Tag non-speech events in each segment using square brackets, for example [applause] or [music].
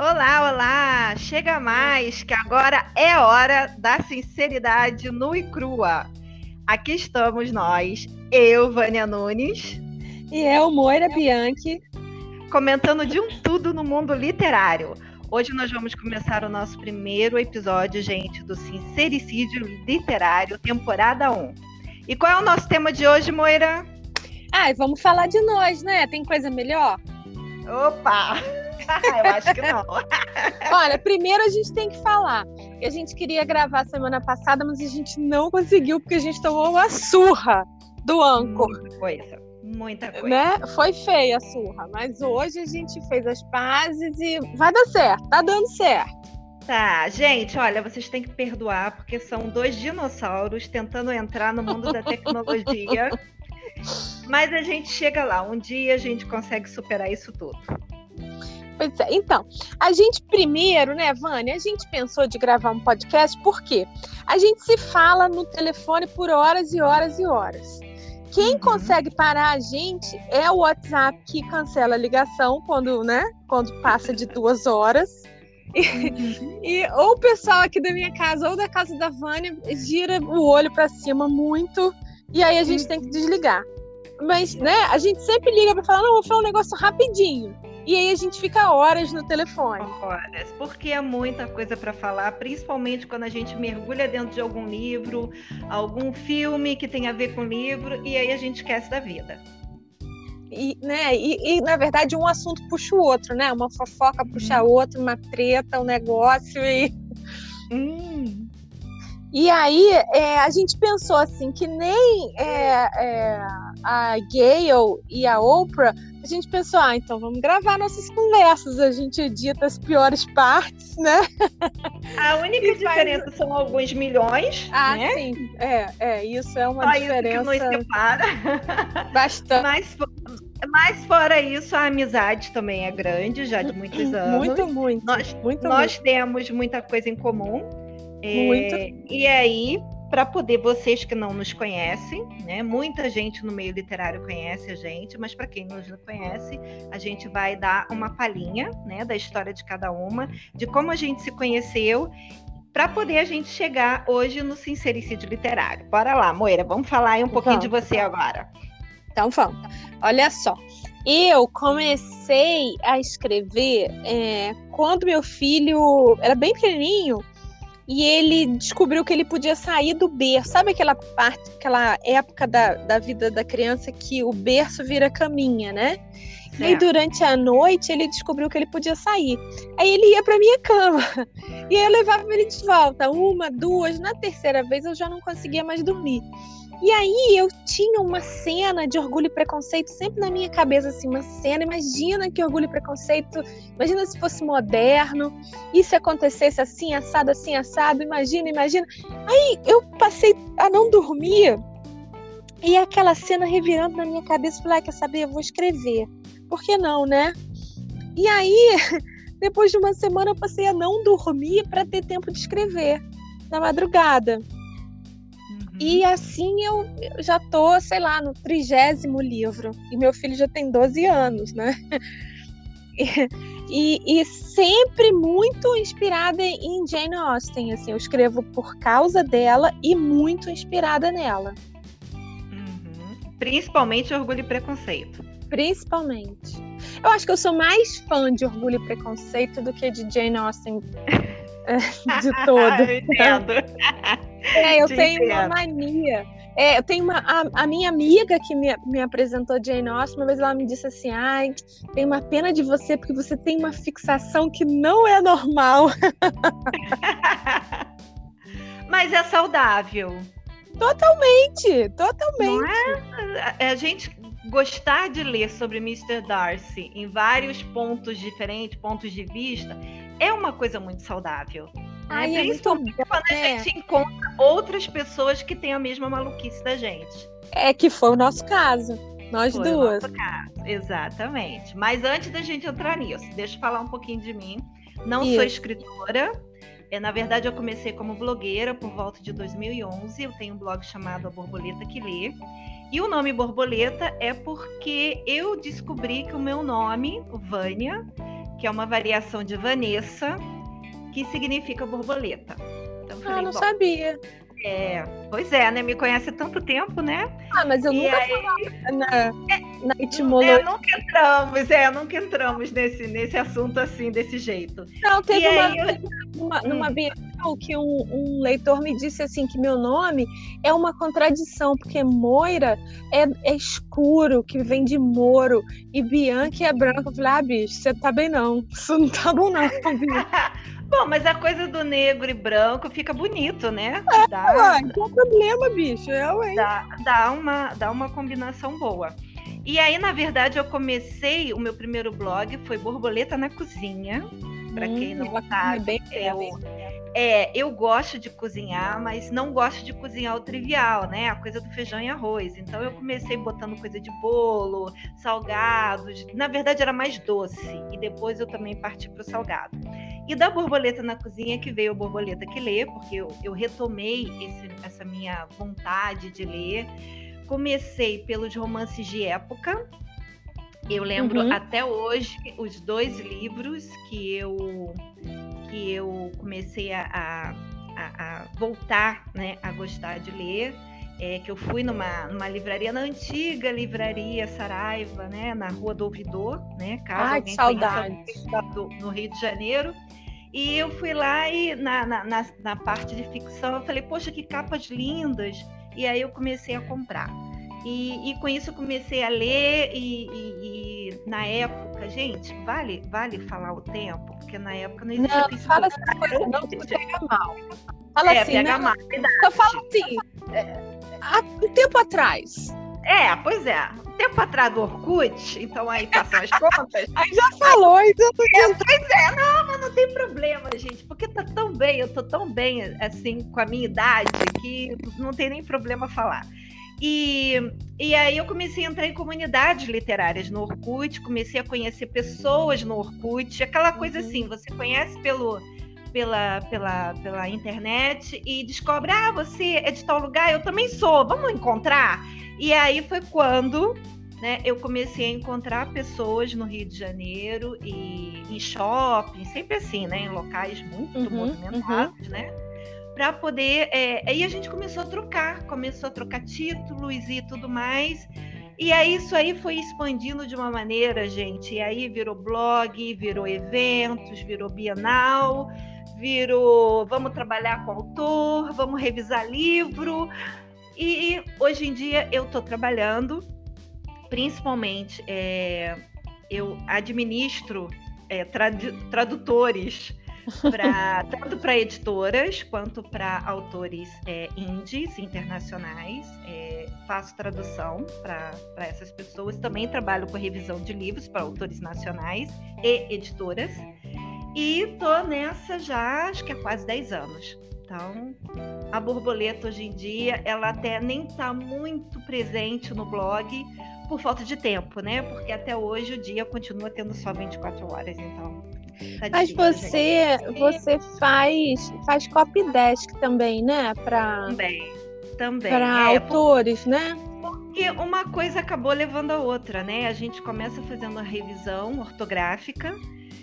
Olá, olá! Chega mais, que agora é hora da sinceridade nua e crua. Aqui estamos nós, eu, Vânia Nunes. E eu, Moira Bianchi. Comentando de um tudo no mundo literário. Hoje nós vamos começar o nosso primeiro episódio, gente, do Sincericídio Literário, temporada 1. E qual é o nosso tema de hoje, Moira? Ah, vamos falar de nós, né? Tem coisa melhor? Opa! [laughs] Eu acho que não. [laughs] Olha, primeiro a gente tem que falar. A gente queria gravar semana passada, mas a gente não conseguiu porque a gente tomou uma surra do Anchor. Muita coisa. Muita coisa. Né? Foi feia a surra, mas hoje a gente fez as pazes e vai dar certo, tá dando certo. Tá, gente, olha, vocês têm que perdoar porque são dois dinossauros tentando entrar no mundo da tecnologia. [laughs] Mas a gente chega lá, um dia a gente consegue superar isso tudo. Pois é. Então, a gente primeiro, né, Vânia, a gente pensou de gravar um podcast porque a gente se fala no telefone por horas e horas e horas. Quem uhum. consegue parar a gente é o WhatsApp que cancela a ligação quando, né, quando passa de duas horas. E, uhum. e ou o pessoal aqui da minha casa ou da casa da Vânia gira o olho para cima muito e aí a gente uhum. tem que uhum. desligar. Mas, né, a gente sempre liga para falar, não, vou falar um negócio rapidinho. E aí a gente fica horas no telefone. Horas, porque é muita coisa para falar, principalmente quando a gente mergulha dentro de algum livro, algum filme que tem a ver com o livro, e aí a gente esquece da vida. E, né, e, e, na verdade um assunto puxa o outro, né? Uma fofoca puxa hum. outra, uma treta, um negócio e. Hum. E aí é, a gente pensou assim que nem é, é, a Gayle e a Oprah, a gente pensou, ah, então vamos gravar nossas conversas, a gente edita as piores partes, né? A única diferença faz... são alguns milhões. Ah, né? sim, é, é, isso é uma Só diferença. Isso que nos separa. Bastante. Mas, mas fora isso, a amizade também é grande, já de muitos anos. Muito, muito. Nós, muito, nós muito. temos muita coisa em comum. Muito. É, e aí, para poder vocês que não nos conhecem, né? Muita gente no meio literário conhece a gente, mas para quem não nos conhece, a gente vai dar uma palhinha, né, da história de cada uma, de como a gente se conheceu para poder a gente chegar hoje no sincericídio literário. Bora lá, Moira, vamos falar aí um pouquinho de você agora. Então vamos. Olha só, eu comecei a escrever é, quando meu filho era bem pequenininho e ele descobriu que ele podia sair do berço. Sabe aquela parte, aquela época da, da vida da criança que o berço vira caminha, né? E aí, durante a noite, ele descobriu que ele podia sair. Aí ele ia para minha cama. [laughs] E aí eu levava ele de volta. Uma, duas. Na terceira vez eu já não conseguia mais dormir. E aí eu tinha uma cena de orgulho e preconceito sempre na minha cabeça, assim, uma cena. Imagina que orgulho e preconceito, imagina se fosse moderno, e se acontecesse assim, assado, assim, assado, imagina, imagina. Aí eu passei a não dormir, e aquela cena revirando na minha cabeça, falei, ah, quer saber, eu vou escrever. Por que não, né? E aí, [laughs] depois de uma semana, eu passei a não dormir para ter tempo de escrever, na madrugada. E uhum. assim eu, já tô, sei lá, no trigésimo livro. E meu filho já tem 12 anos, né? [laughs] E, e, sempre muito inspirada em Jane Austen. Assim, eu escrevo por causa dela e muito inspirada nela. Uhum. Principalmente Orgulho e Preconceito. Principalmente. Eu acho que eu sou mais fã de Orgulho e Preconceito do que de Jane Austen [laughs] [laughs] de todo. eu entendo. É, eu Te tenho entendo. uma mania. É, eu tenho uma. A, a, minha amiga que me, me apresentou Jane Austen, uma vez ela me disse assim: ai, tem uma pena de você porque você tem uma fixação que não é normal. [laughs] Mas é saudável. Totalmente, totalmente. Não é? é? A gente gostar de ler sobre Mr. Darcy em vários pontos diferentes, pontos de vista, é uma coisa muito saudável. Ai, é Principalmente muito... quando a é. gente encontra outras pessoas que têm a mesma maluquice da gente. É que foi o nosso caso. Nós foi duas. O nosso caso, exatamente. Mas antes da gente entrar nisso, deixa eu falar um pouquinho de mim. Não Isso. sou escritora. É, na verdade, eu comecei como blogueira por volta de 2011. Eu tenho um blog chamado A Borboleta que Lê. E o nome Borboleta é porque eu descobri que o meu nome, Vânia, que é uma variação de Vanessa, que significa borboleta. Então, falei, ah, não sabia. É, pois é, né? Me conhece há tanto tempo, né? Ah, mas eu e nunca aí... na, é, na etimologia. É, nunca entramos, é, nunca entramos nesse, nesse assunto assim, desse jeito. Não, teve e uma, eu... numa, numa hum. Que um, um, leitor me disse assim que meu nome é uma contradição, porque Moira é, é escuro, que vem de Moro, e Bianca é branca. Eu falei, ah, bicho, você tá bem não. [laughs] Isso não tá bom, não. [laughs] Bom, mas a coisa do negro e branco fica bonito, né? É, dá, ué, não tem problema, bicho. Eu, hein? Dá, dá, uma, dá uma combinação boa. E aí, na verdade, eu comecei, o meu primeiro blog foi Borboleta na Cozinha. Para hum, quem não sabe, bem eu, é, eu gosto de cozinhar, mas não gosto de cozinhar o trivial, né? A coisa do feijão e arroz. Então eu comecei botando coisa de bolo, salgados. Na verdade era mais doce. E depois eu também parti para o salgado. E da borboleta na cozinha que veio a borboleta que lê, porque eu, eu retomei esse, essa minha vontade de ler. Comecei pelos romances de época. Eu lembro uhum. até hoje os dois livros que eu que eu comecei a, a, a voltar né, a gostar de ler. É, que eu fui numa, numa livraria, na antiga livraria Saraiva, né, na Rua do Ouvidor, né, caso Ai, saudade. Do, no Rio de Janeiro. E eu fui lá e na, na, na, na parte de ficção eu falei, poxa, que capas lindas. E aí eu comecei a comprar. E, e, com isso eu comecei a ler e, e, e, na época, gente, vale vale falar o tempo, porque na época não existia não, fala essa coisa, não, pega mal. Fala é, assim, pega mal. Eu falo assim, é, há um tempo atrás. É, pois é. Um tempo atrás do Orkut, então aí passam as [laughs] contas. aí já falou, então. É, pois é, não, mas não tem problema, gente, porque tá tão bem, eu tô tão bem, assim, com a minha idade, que não tem nem problema falar. E, e aí eu comecei a entrar em comunidades literárias no Orkut, comecei a conhecer pessoas no Orkut, aquela coisa assim, uhum. você conhece pelo, pela, pela, pela internet e descobre, ah, você é de tal lugar, eu também sou, vamos encontrar? E aí foi quando né, eu comecei a encontrar pessoas no Rio de Janeiro e em shopping, sempre assim, né, em locais muito uhum, movimentados, uhum. né? Para poder. É, aí a gente começou a trocar, começou a trocar títulos e tudo mais. E aí isso aí foi expandindo de uma maneira, gente. E aí virou blog, virou eventos, virou bienal, virou vamos trabalhar com autor, vamos revisar livro. E hoje em dia eu estou trabalhando, principalmente é, eu administro é, tradutores pra, tanto para editoras quanto para autores é, indies internacionais. É, faço tradução para essas pessoas. Também trabalho com revisão de livros para autores nacionais e editoras. E tô nessa já acho que há quase 10 anos. Então, a borboleta hoje em dia, ela até nem está muito presente no blog por falta de tempo, né? Porque até hoje o dia continua tendo só 24 horas, então Tá Mas você, você faz, faz copy desk também, né? Pra, também, também. Para é, autores, por... né? Porque uma coisa acabou levando a outra, né? A gente começa fazendo uma revisão ortográfica,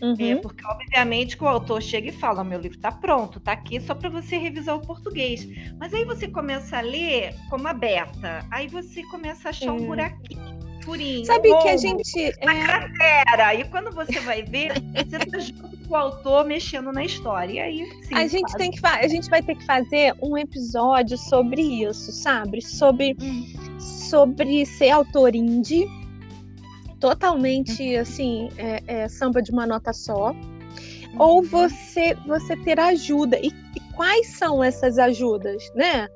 é, Uhum. É, porque, obviamente, que o autor chega e fala: meu livro está pronto, está aqui só para você revisar o português. Mas aí você começa a ler como a beta, aí você começa a achar um buraquinho furinho. Sabe que a gente. Na é... cratera. E quando você vai ver, você tá junto com o autor mexendo na história. E aí, sim, a gente tem que A gente vai ter que fazer um episódio sobre isso, sabe? Sobre, hum. sobre ser autor indie. Totalmente, hum. assim, é, é, samba de uma nota só. Hum. Ou você, você ter ajuda. E, e quais são essas ajudas, né?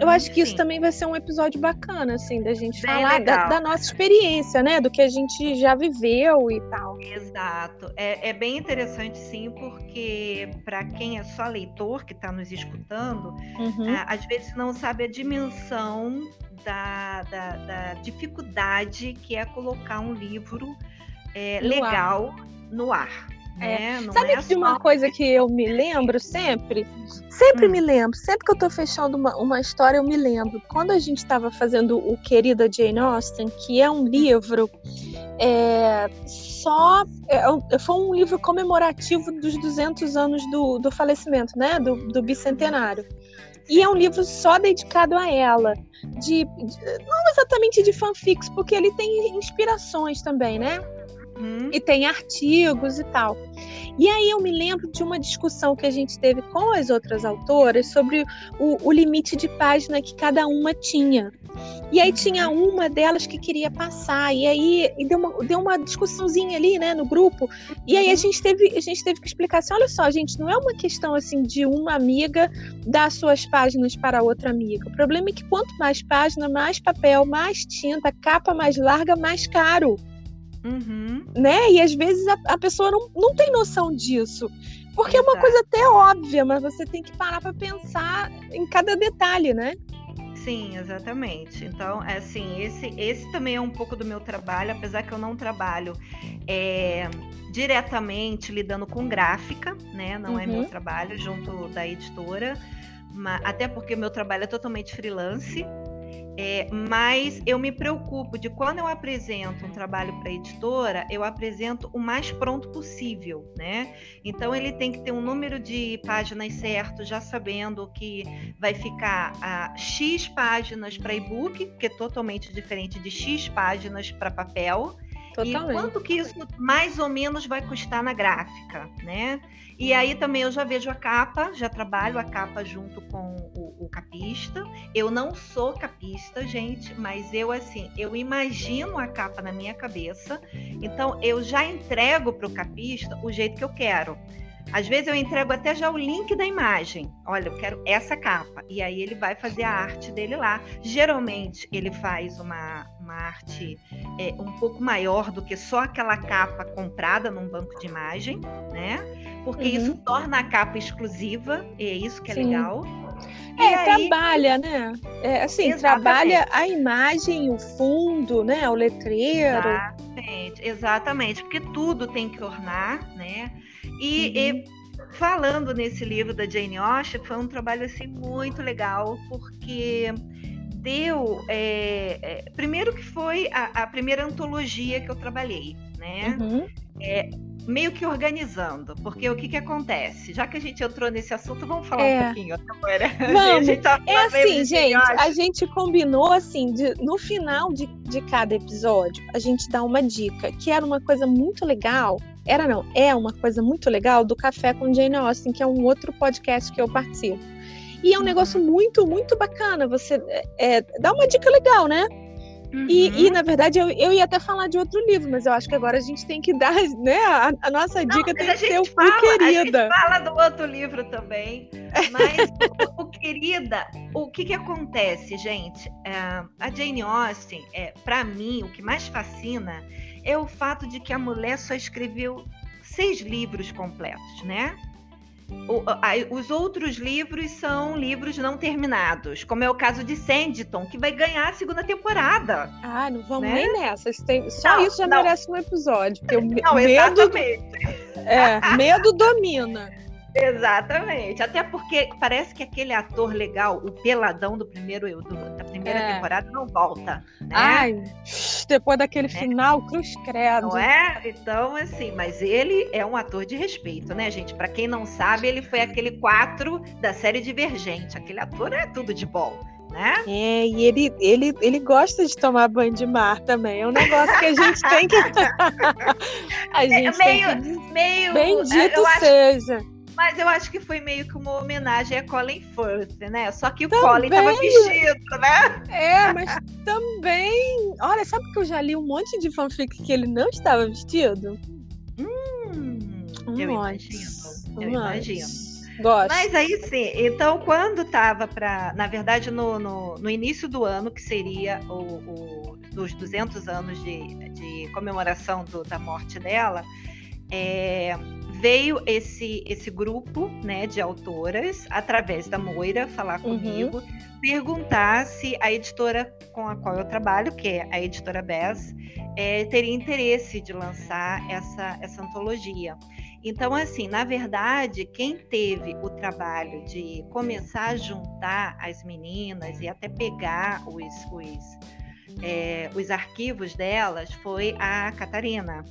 Eu acho que isso também vai ser um episódio bacana, assim, da gente Bem falar da, da, nossa experiência, né? Do que a gente já viveu e tal. Exato. É, é bem interessante, sim, porque para quem é só leitor que está nos escutando, uhum. É, às vezes não sabe a dimensão da, da, da, dificuldade que é colocar um livro é, no legal ar. no ar. É, né? Sabe é de uma coisa que eu me lembro sempre? Sempre hum. me lembro, sempre que eu tô fechando uma, uma história, eu me lembro. Quando a gente estava fazendo o Querida Jane Austen, que é um livro é, só é, é foi um livro comemorativo dos 200 anos do, do falecimento, né, do, do bicentenário. E é um livro só dedicado a ela, de, de não exatamente de fanfics, porque ele tem inspirações também, né? Uhum. E tem artigos e tal. E aí eu me lembro de uma discussão que a gente teve com as outras autoras sobre o, o limite de página que cada uma tinha. E aí tinha uma delas que queria passar, e aí e deu, uma, deu uma discussãozinha ali, né, no grupo. E aí a uhum. gente teve, a gente teve que explicar assim: olha só, gente, não é uma questão assim de uma amiga dar suas páginas para outra amiga. O problema é que quanto mais página, mais papel, mais tinta, capa mais larga, mais caro. Uhum. Né? E às vezes a, a, pessoa não, não tem noção disso. Porque Exato. é uma coisa até óbvia, mas você tem que parar para pensar em cada detalhe, né? Sim, exatamente. Então, é assim, esse, esse também é um pouco do meu trabalho, apesar que eu não trabalho é, diretamente lidando com gráfica, né? Não uhum. é meu uhum. trabalho junto da editora, mas, até porque meu trabalho é totalmente freelance, é, mas eu me preocupo de quando eu apresento um trabalho para a editora, eu apresento o mais pronto possível, né? Então ele tem que ter um número de páginas certo, já sabendo que vai ficar a X páginas para e-book, que é totalmente diferente de X páginas para papel. Totalmente. E quanto que isso mais ou menos vai custar na gráfica, né? E aí também eu já vejo a capa, já trabalho a capa junto com o, o capista. Eu não sou capista, gente, mas eu assim, eu imagino a capa na minha cabeça. Então eu já entrego para o capista o jeito que eu quero. Às vezes eu entrego até já o link da imagem. Olha, eu quero essa capa. E aí ele vai fazer a arte dele lá. Geralmente ele faz uma, uma arte é, um pouco maior do que só aquela capa comprada num banco de imagem, né? Porque uhum. isso torna a capa exclusiva, e é isso que é Sim. legal. É, aí... trabalha, né? É, assim, Exatamente. trabalha a imagem, o fundo, né? O letreiro. Exatamente, exatamente, porque tudo tem que ornar, né? E, uhum. e, falando nesse livro da Jane Austen, foi um trabalho assim muito legal, porque deu. É, é, primeiro que foi a, a, primeira antologia que eu trabalhei, né? Uhum. É, meio que organizando, porque o que que acontece? Já que a gente entrou nesse assunto, vamos falar é. um pouquinho agora. [laughs] Vamos. Tá é assim, gente, a gente combinou assim, de, no final de, de cada episódio, a gente dá uma dica, que era uma coisa muito legal, era não, é uma coisa muito legal do Café com Jane Austen, que é um outro podcast que eu participo. E é um uhum. negócio muito, muito bacana. Você é, é dá uma dica legal, né? Uhum. E, e, na verdade, eu, eu ia até falar de outro livro, mas eu acho que agora a gente tem que dar, [laughs] né? A, a nossa dica Não, tem que ser o fala, Querida. A gente fala do outro livro também. Mas [laughs] o, o, Querida, o que que acontece, gente? É, a Jane Austen, é, para mim, o que mais fascina é o fato de que a mulher só escreveu seis livros completos, né? Os outros livros são livros não terminados, como é o caso de Sanditon, que vai ganhar a segunda temporada. Ah, não vamos né? nem nessa. Só não, isso já não. merece um episódio. Porque não, medo, exatamente. É, medo domina. Exatamente. Até porque parece que aquele ator legal, o peladão do primeiro do, primeira é. temporada, não volta. Né? Ai, depois daquele né? final, cruz credo. Não é? Então, assim, mas ele é um ator de respeito, né, gente? Para quem não sabe, ele foi aquele quatro da série Divergente. Aquele ator é tudo de bom. Né? É, e ele, ele, ele gosta de tomar banho de mar também. É um negócio que a gente tem que. [laughs] [laughs] a é, gente meio, tem que... meio. Bendito seja. Acho mas eu acho que foi meio que uma homenagem a Colin Firth, né? Só que o também, Colin tava vestido, né? É, mas também. Olha, sabe que eu já li um monte de fanfic que ele não estava vestido? Hum, um eu monte. imagino. Eu um imagino. Gosto. Mas aí sim, então quando tava para, na verdade, no, no, no, início do ano, que seria o, o dos 200 anos de, de comemoração do, da morte dela, é, veio esse esse grupo né, de autoras, através da Moira, falar uhum. comigo, uhum. perguntar se a editora com a qual eu trabalho, que é a editora Bess, é, teria interesse de lançar essa, essa antologia. Então, assim, na verdade, quem teve o trabalho de começar a juntar as meninas e até pegar os, os é, os arquivos delas foi a Catarina,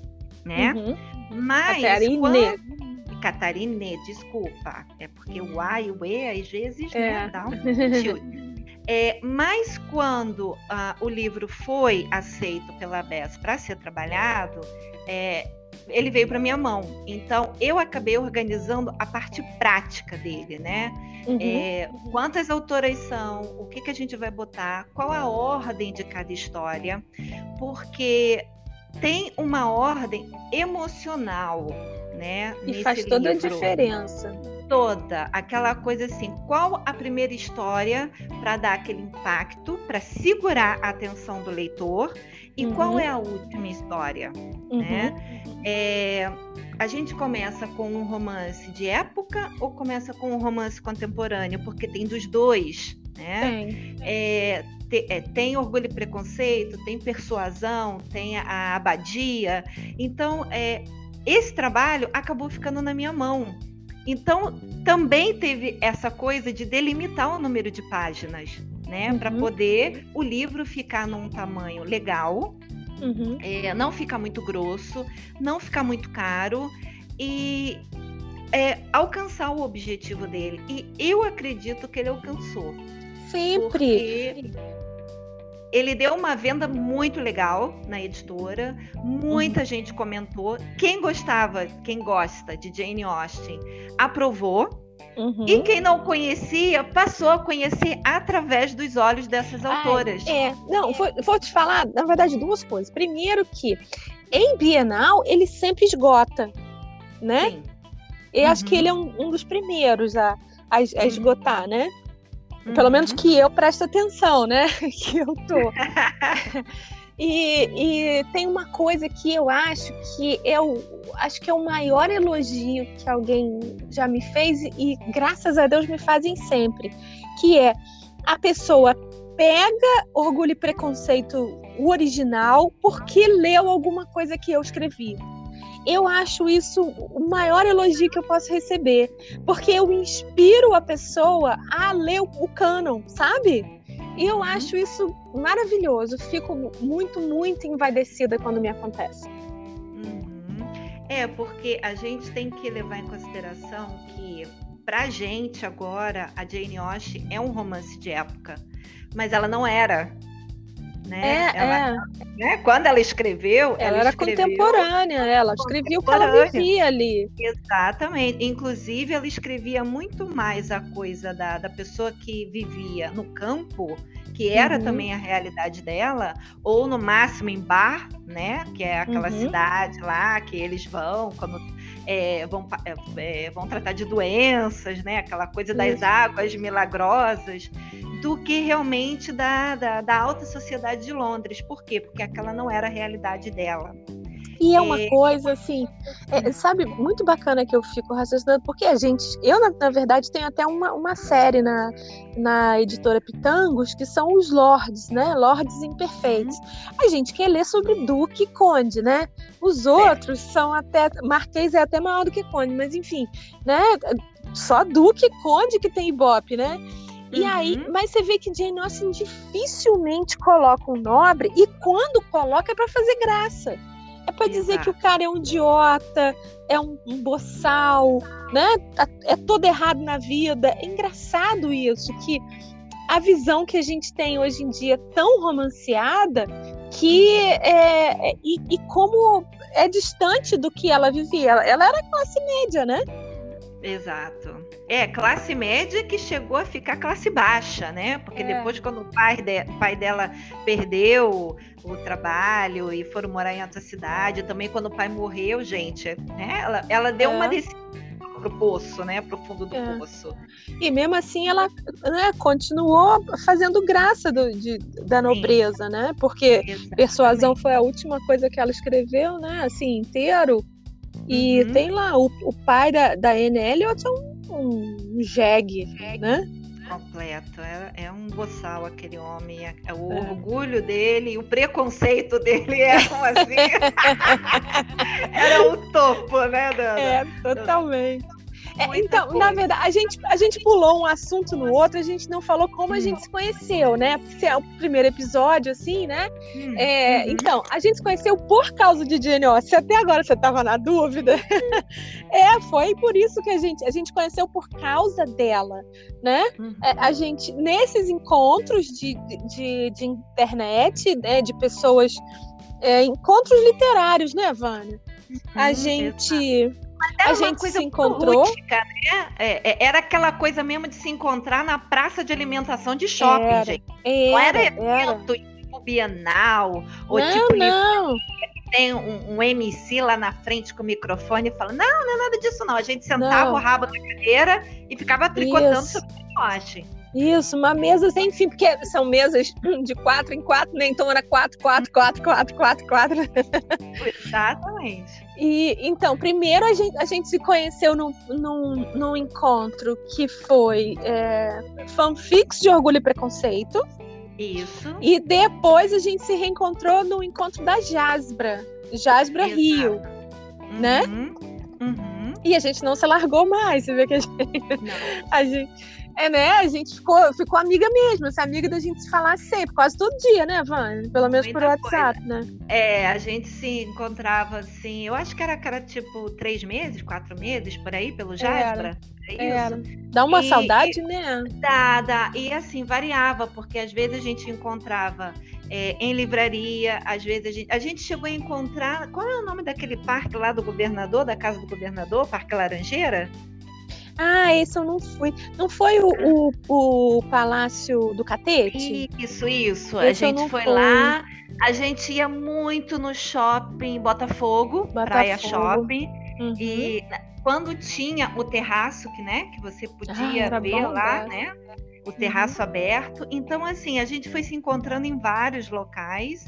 né? Uhum. Mas Catarine. quando... Catarine, desculpa, é porque o A e o E às vezes né, É. dá um. [laughs] É, mas quando ah, o livro foi aceito pela BES para ser trabalhado, é, ele veio para minha mão. Então eu acabei organizando a parte prática dele, né? Uhum. É, quantas autoras são, o que, que a gente vai botar, qual a ordem de cada história, porque tem uma ordem emocional, né? E faz toda a livro. diferença. Toda aquela coisa assim, qual a primeira história para dar aquele impacto, para segurar a atenção do leitor, e Uhum. qual é a última história? Uhum. né? É, a gente começa com um romance de época ou começa com um romance contemporâneo? Porque tem dos dois, né? Tem. É, te- é, tem orgulho e preconceito, tem persuasão, tem a, abadia. Então, é, esse trabalho acabou ficando na minha mão. Então, também teve essa coisa de delimitar o número de páginas, né? Para Uhum. poder o livro ficar num tamanho legal, Uhum. é, não ficar muito grosso, não ficar muito caro e é, alcançar o objetivo dele. E eu acredito que ele alcançou. Sempre. Ele deu uma venda muito legal na editora, muita gente comentou. Quem gostava, quem gosta de Jane Austen, aprovou. Uhum. E quem não conhecia, passou a conhecer através dos olhos dessas Ai, autoras. É, não, vou, vou te falar, na verdade, duas coisas. Primeiro que em Bienal ele sempre esgota, né? Sim. Eu acho que Uhum. ele é um, um dos primeiros a, a, a esgotar, né? Pelo Uhum. menos que eu presto atenção, né? [laughs] que eu tô. [laughs] E, e tem uma coisa que eu acho que eu acho que é o maior elogio que alguém já me fez e graças a Deus me fazem sempre, que é a pessoa pega Orgulho e Preconceito o original porque leu alguma coisa que eu escrevi. Eu acho isso o maior elogio que eu posso receber, porque eu inspiro a pessoa a ler o, o canon, sabe? E eu acho isso maravilhoso. Fico muito, muito envaidecida quando me acontece. Uhum. É, porque a gente tem que levar em consideração que, pra gente agora, a Jane Austen é um romance de época, mas ela não era. Né? É, ela, é. né? Quando ela escreveu, Ela era escreveu... contemporânea, ela escrevia o que ela vivia ali. Exatamente. Inclusive, ela escrevia muito mais a coisa da, da pessoa que vivia no campo, que era Uhum. também a realidade dela, ou no máximo em Bar, né? Que é aquela Uhum. cidade lá que eles vão quando é, vão, é, é, vão tratar de doenças, né? Aquela coisa das águas milagrosas, do que realmente da, da, da alta sociedade de Londres. Por quê? Porque aquela não era a realidade dela. E é uma É. coisa assim, é, sabe, muito bacana que eu fico raciocinando, porque a gente, eu na, na verdade tenho até uma, uma série na, na editora Pitangos que são os Lords, né? Lords imperfeitos. A gente quer ler sobre Duque e Conde, né? Os outros são até. Marquês é até maior do que Conde, mas enfim, né? Só Duque e Conde que tem Ibope, né? E aí, Uhum. mas você vê que Jane Austen dificilmente coloca um nobre, e quando coloca é pra fazer graça. Pra dizer que o cara é um idiota, é um, um boçal, né? Tá- É todo errado na vida. É engraçado isso, que a visão que a gente tem hoje em dia é tão romanceada que é, é- e, e como é distante do que ela vivia. Ela, ela era classe média, né? Exato. É, classe média que chegou a ficar classe baixa, né? Porque É. depois, quando o pai, de- pai dela perdeu o trabalho e foram morar em outra cidade, também quando o pai morreu, gente, né? Ela, ela deu É. uma descida pro poço, né? Pro fundo do É. poço. E mesmo assim ela né, continuou fazendo graça do- de- da nobreza, né? Porque Exatamente. Persuasão foi a última coisa que ela escreveu, né? Assim, inteiro. E Uhum. tem lá, o, o pai da, da Anne Elliot é um, um jegue, né? Completo. É, é um boçal aquele homem. É, é o É. orgulho dele o preconceito dele eram assim. [laughs] Era o topo, né, Dana? É, totalmente. É, então, coisa. na verdade, a gente, a gente pulou um assunto no outro, a gente não falou como a gente se conheceu, né? Porque é o primeiro episódio, assim, né? Hum, é, uhum. Então, a gente se conheceu por causa de Jane Austen. Até agora você estava na dúvida. [laughs] é, foi por isso que a gente, a gente conheceu por causa dela, né? Uhum. É, a gente, nesses encontros de, de, de internet, né, de pessoas, é, encontros literários, né, Vânia? Uhum, a gente a gente se encontrou. Rústica, né? É, é, era aquela coisa mesmo de se encontrar na praça de alimentação de shopping, era, gente. Era, não era evento era. tipo Bienal, ou não, tipo não. tem um, um, MC lá na frente com o microfone falando: não, não é nada disso, não. A gente sentava não. o rabo na cadeira e ficava tricotando Isso. sobre o poste. Isso, uma mesa sem fim, porque são mesas [clears throat] de quatro em quatro, né? Então era quatro, quatro, quatro, quatro, quatro, quatro. Exatamente. E então, primeiro a gente, a gente se conheceu num, num, num encontro que foi é, fanfics de Orgulho e Preconceito. Isso. E depois a gente se reencontrou no encontro da Jasbra, Jasbra Exato. Rio, né? uhum. né? Uhum. E a gente não se largou mais, você vê que a gente, [laughs] a gente é, né? A gente ficou, ficou amiga mesmo, essa amiga da gente se falar sempre, quase todo dia, né, Van? Pelo menos Muita por WhatsApp, coisa. né? É, a gente se encontrava assim, eu acho que era, era tipo três meses, quatro meses, por aí, pelo Jasper. É era. Dá uma e, saudade, né? Dá, dá. E assim, variava, porque às vezes a gente encontrava é, em livraria, às vezes a gente, a gente chegou a encontrar. Qual é o nome daquele parque lá do governador, da casa do governador, Parque Laranjeira? Ah, esse eu não fui. Não foi o, o, o Palácio do Catete? Isso, isso. Esse a gente foi fui. lá. A gente ia muito no shopping Botafogo, Botafogo. Praia Shopping. Uhum. E quando tinha o terraço, que, né, que você podia ah, ver lá, né? o terraço uhum. aberto. Então, assim, a gente foi se encontrando em vários locais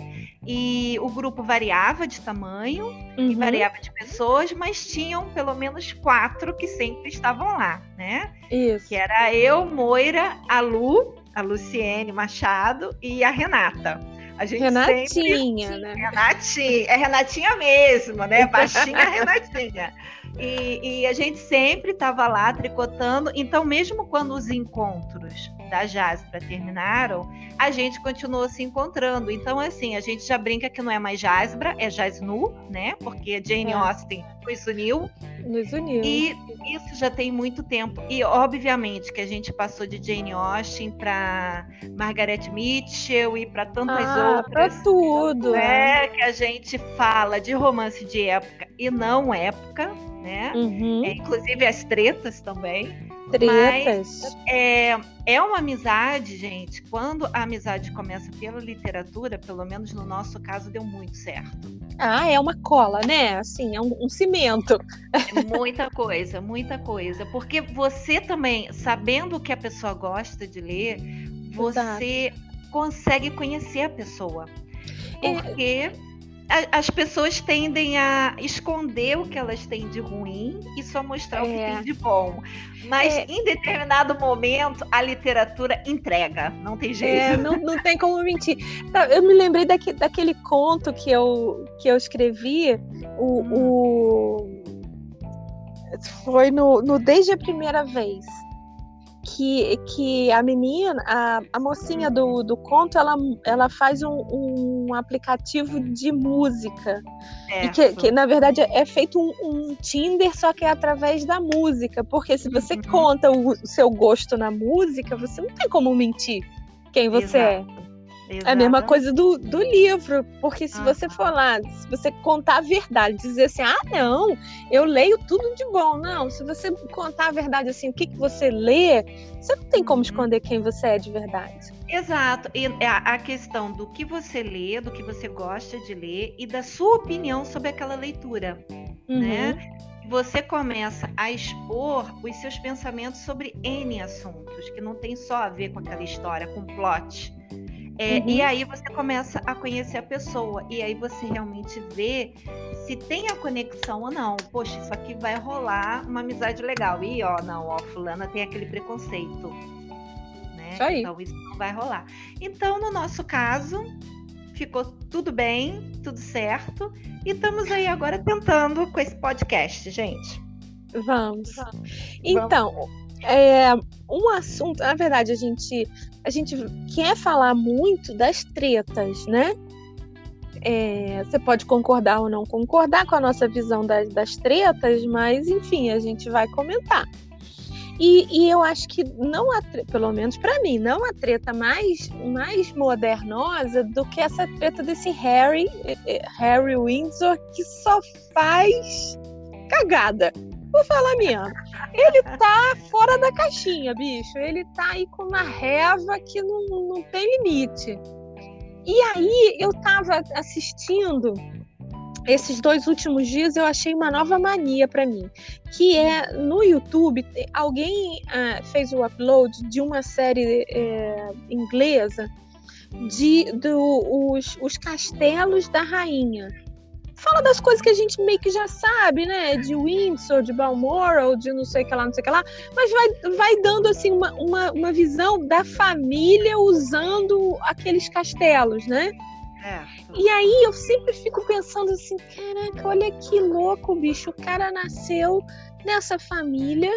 e o grupo variava de tamanho uhum. e variava de pessoas, mas tinham pelo menos quatro que sempre estavam lá, né? Isso. Que era eu, Moira, a Lu, a Luciene Machado e a Renata. A gente Renatinha, sempre... né? Renatinha, é Renatinha mesmo, né? Baixinha Renatinha. E, e a gente sempre estava lá tricotando. Então, mesmo quando os encontros da Jasper terminaram, a gente continuou se encontrando. Então, assim, a gente já brinca que não é mais Jasbra, é Jasnu, né? Porque Jane é. Austen nos uniu. Nos uniu. E isso já tem muito tempo. E, obviamente, que a gente passou de Jane Austen para Margaret Mitchell e para tantas ah, outras. Para tudo. Né? Que a gente fala de romance de época e não época, né? Uhum. É, inclusive as tretas também. Tretas. Mas, é, é uma amizade, gente. Quando a amizade começa pela literatura, pelo menos no nosso caso, deu muito certo. Ah, é uma cola, né? Assim, é um, um cimento. É muita coisa, muita coisa. Porque você também, sabendo o que a pessoa gosta de ler, você Exato. consegue conhecer a pessoa. É. Porque é as pessoas tendem a esconder o que elas têm de ruim e só mostrar é. o que é. tem de bom. Mas é. em determinado momento a literatura entrega, não tem jeito. É, não, não tem como mentir. Eu me lembrei daque, daquele conto que eu, que eu escrevi, o, hum. o... foi no, no Desde a Primeira Vez que, que a menina, a, a mocinha do, do conto, ela, ela faz um, um aplicativo de música. Que, que, na verdade, é feito um, um, Tinder, só que é através da música. Porque se você uhum. conta o, o, seu gosto na música, você não tem como mentir quem você é. Exato. é. É a mesma coisa do, do livro, porque se ah. você for lá, se você contar a verdade, dizer assim, ah, não, eu leio tudo de bom. Não, se você contar a verdade assim, o que, que você lê, você não tem como uhum. esconder quem você é de verdade. Exato. E é a questão do que você lê, do que você gosta de ler e da sua opinião sobre aquela leitura, uhum. né? Você começa a expor os seus pensamentos sobre N assuntos, que não tem só a ver com aquela história, com plot. É, uhum. E aí você começa a conhecer a pessoa. E aí você realmente vê se tem a conexão ou não. Poxa, isso aqui vai rolar uma amizade legal. E ó, não, ó, fulana tem aquele preconceito. Né? Isso aí. Então isso não vai rolar. Então, no nosso caso, ficou tudo bem, tudo certo. E estamos aí agora tentando com esse podcast, gente. Vamos. Então, é, um assunto, na verdade, a gente, a gente quer falar muito das tretas, né? É, você pode concordar ou não concordar com a nossa visão das, das tretas, mas enfim, a gente vai comentar. E, e eu acho que não há, pelo menos para mim, não há treta mais, mais modernosa do que essa treta desse Harry, eh, eh, Harry Windsor, que só faz cagada. Vou falar mesmo. Ele tá fora da caixinha, bicho. Ele tá aí com uma reva que não, não tem limite. E aí eu tava assistindo esses dois últimos dias eu achei uma nova mania para mim, que é no YouTube alguém uh, fez o upload de uma série uh, inglesa de do, os, os castelos da rainha. Fala das coisas que a gente meio que já sabe, né? De Windsor, de Balmoral, de não sei o que lá, não sei o que lá, mas vai, vai dando assim uma, uma, uma visão da família usando aqueles castelos, né? E aí eu sempre fico pensando assim, caraca, olha que louco, bicho. O cara nasceu nessa família.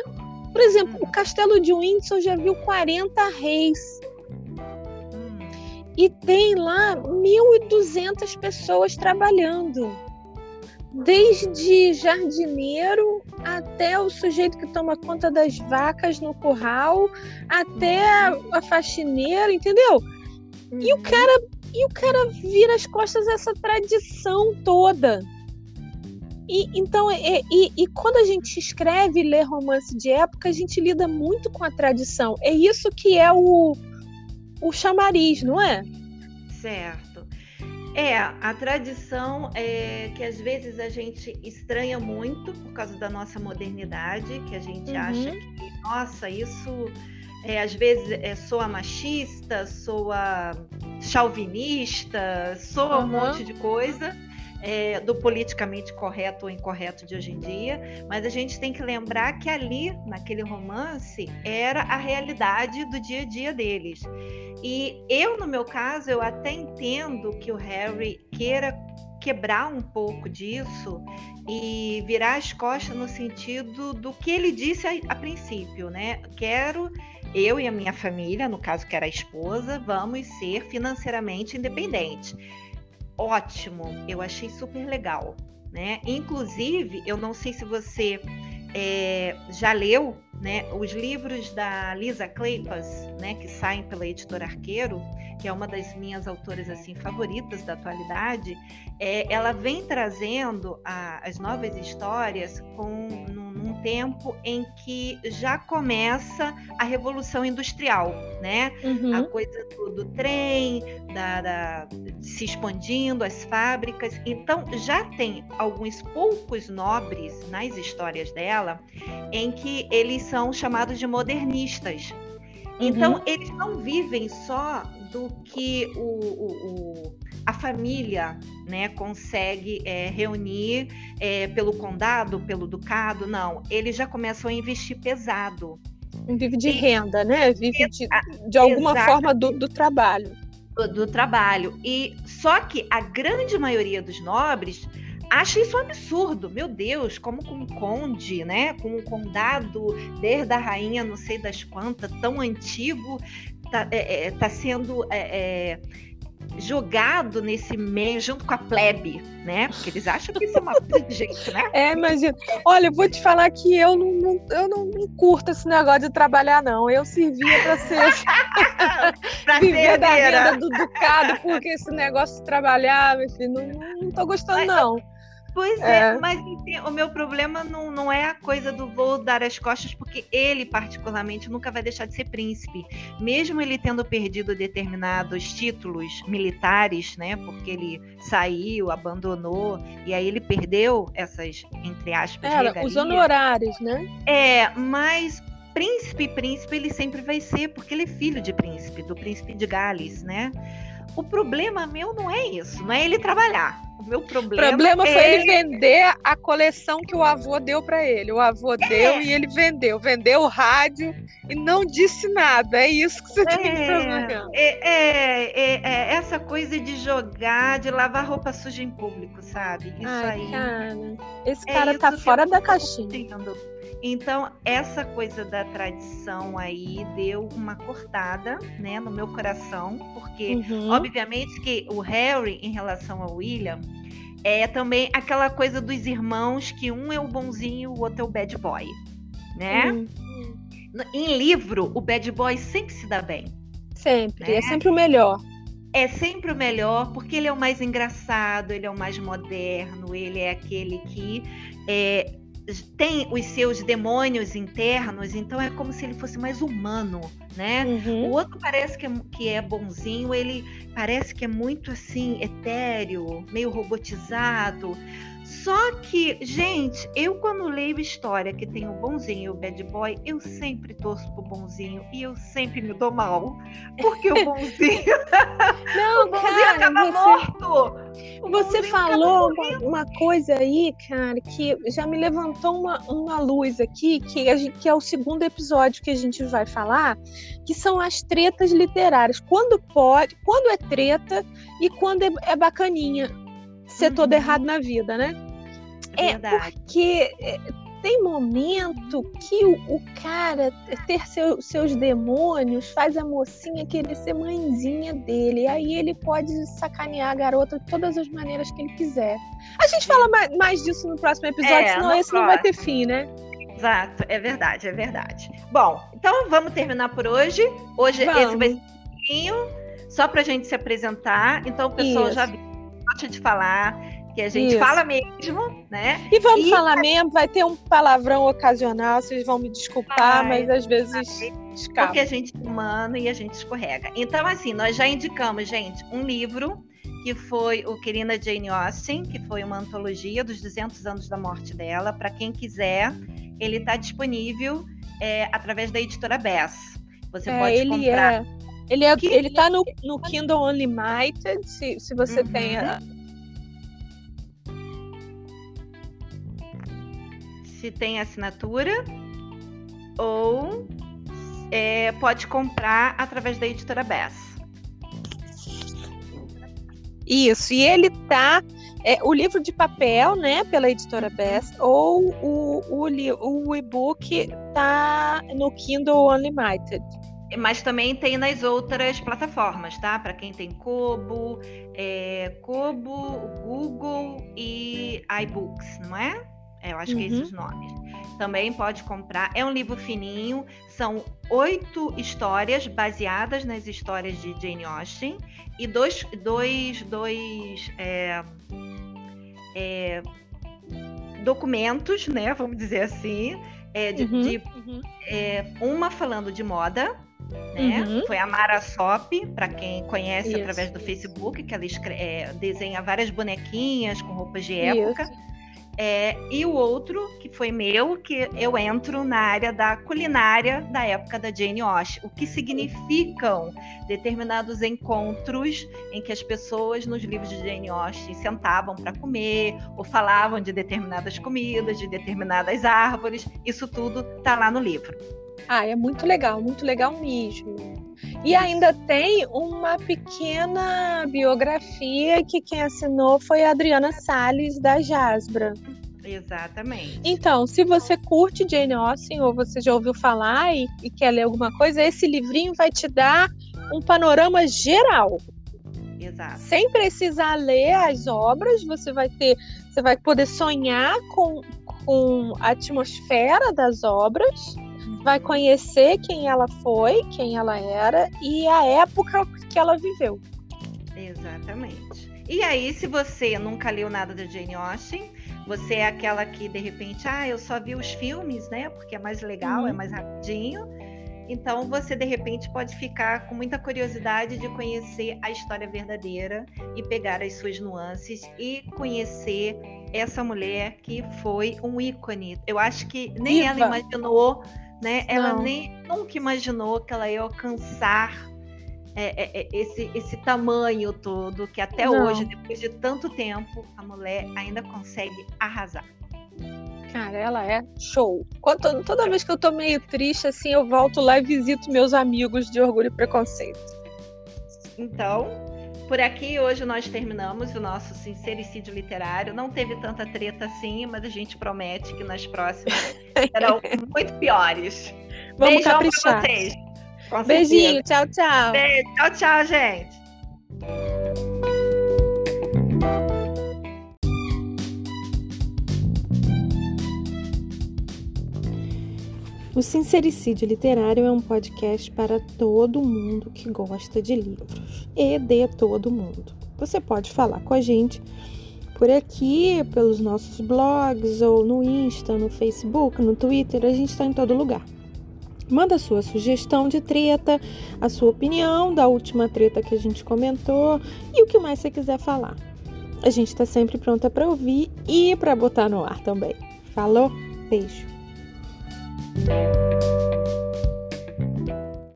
Por exemplo, o castelo de Windsor já viu 40 reis. Hum. E tem lá 1.200 pessoas trabalhando. Desde jardineiro até o sujeito que toma conta das vacas no curral, até a, faxineira, entendeu? E o uhum. cara e o cara vira as costas essa tradição toda. E, então, é, e, e, quando a gente escreve e lê romance de época, a gente lida muito com a tradição. É isso que é o, o chamariz, não é? Certo. É, a tradição é que às vezes a gente estranha muito por causa da nossa modernidade, que a gente uhum. acha que, nossa, isso é, às vezes é, soa machista, soa chauvinista, soa uhum. um monte de coisa. É, do politicamente correto ou incorreto de hoje em dia, mas a gente tem que lembrar que ali, naquele romance, era a realidade do dia a dia deles. E eu, no meu caso, eu até entendo que o Harry queira quebrar um pouco disso e virar as costas no sentido do que ele disse a, a princípio, né? Quero eu e a minha família, no caso que era a esposa, vamos ser financeiramente independentes. Ótimo, eu achei super legal, né? Inclusive, eu não sei se você é, já leu, né, os livros da Lisa Kleypas, né, que saem pela editora Arqueiro, que é uma das minhas autoras assim favoritas da atualidade, é, ela vem trazendo a, as novas histórias com num tempo em que já começa a revolução industrial, né? Uhum. A coisa do, do trem, da, da, se expandindo, as fábricas. Então já tem alguns poucos nobres nas histórias dela em que eles são chamados de modernistas. Então uhum. eles não vivem só do que o, o, o a família né, consegue é, reunir é, pelo condado, pelo ducado, não. Eles já começam a investir pesado. Vive de e, renda, né? Vive de, de alguma forma do, do trabalho. Do, do, trabalho. E só que a grande maioria dos nobres acha isso um absurdo. Meu Deus, como com um conde, né? Com um condado desde a rainha, não sei das quantas, tão antigo, tá, é, é tá sendo é, é jogado nesse meio junto com a plebe, né? Porque eles acham que isso é uma [laughs] coisa de gente, né? É, imagina. Olha, eu vou te falar que eu não, não eu não, não, curto esse negócio de trabalhar, não. Eu servia para ser. [laughs] pra viver da renda do ducado, porque esse negócio de trabalhar, meu filho, não, não tô gostando, não. Pois é, é mas o meu problema não, não é a coisa do vou dar as costas, porque ele, particularmente, nunca vai deixar de ser príncipe. Mesmo ele tendo perdido determinados títulos militares, né? Porque ele saiu, abandonou, e aí ele perdeu essas, entre aspas, Era, regalias. os honorários, né? É, mas príncipe, príncipe, ele sempre vai ser, porque ele é filho de príncipe, do príncipe de Gales, né? O problema meu não é isso, não é ele trabalhar. O meu problema, o problema é... foi ele vender a coleção que o avô deu para ele. O avô é. deu e ele vendeu. Vendeu o rádio e não disse nada. É isso que você é, tem que problema. É, é, é, é, essa coisa de jogar, de lavar roupa suja em público, sabe? Isso Ai, aí. Cara, esse cara tá fora da caixinha. Então, essa coisa da tradição aí deu uma cortada, né, no meu coração, porque, uhum. obviamente, que o Harry, em relação ao William, é também aquela coisa dos irmãos que um é o bonzinho, o outro é o bad boy, né? Uhum. Em livro, o bad boy sempre se dá bem. Sempre, né? é sempre o melhor. É sempre o melhor, porque ele é o mais engraçado, ele é o mais moderno, ele é aquele que é, tem os seus demônios internos, então é como se ele fosse mais humano, né? Uhum. O outro parece que é, que é bonzinho, ele parece que é muito assim, etéreo, meio robotizado. Só que, gente, eu quando leio história que tem o bonzinho e o bad boy, eu sempre torço pro bonzinho e eu sempre me dou mal. Porque o bonzinho. [laughs] Não, o bonzinho cara, acaba você, morto. O você falou uma, uma, coisa aí, cara, que já me levantou uma, uma luz aqui, que, gente, que é o segundo episódio que a gente vai falar, que são as tretas literárias. Quando pode, quando é treta e quando é, é bacaninha ser uhum. todo errado na vida, né? É, porque é, tem momento que o, o cara ter seu, seus demônios faz a mocinha querer ser mãezinha dele. Aí ele pode sacanear a garota de todas as maneiras que ele quiser. A gente fala mais, mais disso no próximo episódio, é, senão esse próximo. não vai ter fim, né? Exato, é verdade, é verdade. Bom, então vamos terminar por hoje. Hoje vamos. esse vai ser um pouquinho, só pra gente se apresentar. Então o pessoal Isso. já gosta de falar que a gente Isso. fala mesmo, né? E vamos e... falar mesmo, vai ter um palavrão ocasional, vocês vão me desculpar, mas às vezes escapa. Porque a gente é humano e a gente escorrega. Então, assim, nós já indicamos, gente, um livro que foi o Querida Jane Austen, que foi uma antologia dos 200 anos da morte dela. Para quem quiser, ele está disponível é, através da editora Bess. Você é, pode comprar. É... Ele, é, ele tá no, no Kindle Unlimited, se, se você uhum. tem a, se tem assinatura ou é, pode comprar através da editora Bess. Isso, e ele tá. É, o livro de papel, né, pela editora Bess, ou o, o, o e-book tá no Kindle Unlimited. Mas também tem nas outras plataformas, tá? Para quem tem Kobo, é, Kobo, Google e iBooks, não é? Eu acho uhum. que é esses uhum. nomes. Também pode comprar. É um livro fininho. São oito histórias baseadas nas histórias de Jane Austen e dois, dois, dois é, é, documentos, né? Vamos dizer assim, é, de, uhum. de uhum. É, uma falando de moda. Né? Uhum. Foi a Mara Sop, para quem conhece Isso. através do Facebook, que ela é, desenha várias bonequinhas com roupas de época. É, e o outro, que foi meu, que eu entro na área da culinária da época da Jane Austen. O que significam determinados encontros em que as pessoas nos livros de Jane Austen sentavam para comer ou falavam de determinadas comidas, de determinadas árvores. Isso tudo está lá no livro. Ah, é muito legal, muito legal mesmo. E ainda tem uma pequena biografia que quem assinou foi a Adriana Salles da Jasbra. Exatamente. Então, se você curte Jane Austen ou você já ouviu falar e, e quer ler alguma coisa, esse livrinho vai te dar um panorama geral. Exato. Sem precisar ler as obras, você vai ter, você vai poder sonhar com, com a atmosfera das obras vai conhecer quem ela foi, quem ela era e a época que ela viveu. Exatamente. E aí, se você nunca leu nada da Jane Austen, você é aquela que de repente, ah, eu só vi os filmes, né? Porque é mais legal, é uhum. é mais rapidinho. Então você de repente pode ficar com muita curiosidade de conhecer a história verdadeira e pegar as suas nuances e conhecer essa mulher que foi um ícone. Eu acho que nem Viva. ela imaginou né? Ela nem nunca imaginou que ela ia alcançar é, é, é, esse, esse tamanho todo, que até Não. hoje, depois de tanto tempo, a mulher ainda consegue arrasar. Cara, ela é show. Quando, toda vez que eu tô meio triste, assim, eu volto lá e visito meus amigos de Orgulho e Preconceito. Então, por aqui hoje nós terminamos o nosso sincericídio literário. Não teve tanta treta assim, mas a gente promete que nas próximas [laughs] serão muito piores. Vamos Beijão caprichar. pra vocês. Beijinho, tchau, tchau. Beijo, tchau, tchau, gente. O Sincericídio Literário é um podcast para todo mundo que gosta de livros e de todo mundo. Você pode falar com a gente por aqui, pelos nossos blogs, ou no Insta, no Facebook, no Twitter, a gente está em todo lugar. Manda sua sugestão de treta, a sua opinião da última treta que a gente comentou e o que mais você quiser falar. A gente está sempre pronta para ouvir e para botar no ar também. Falou? Beijo!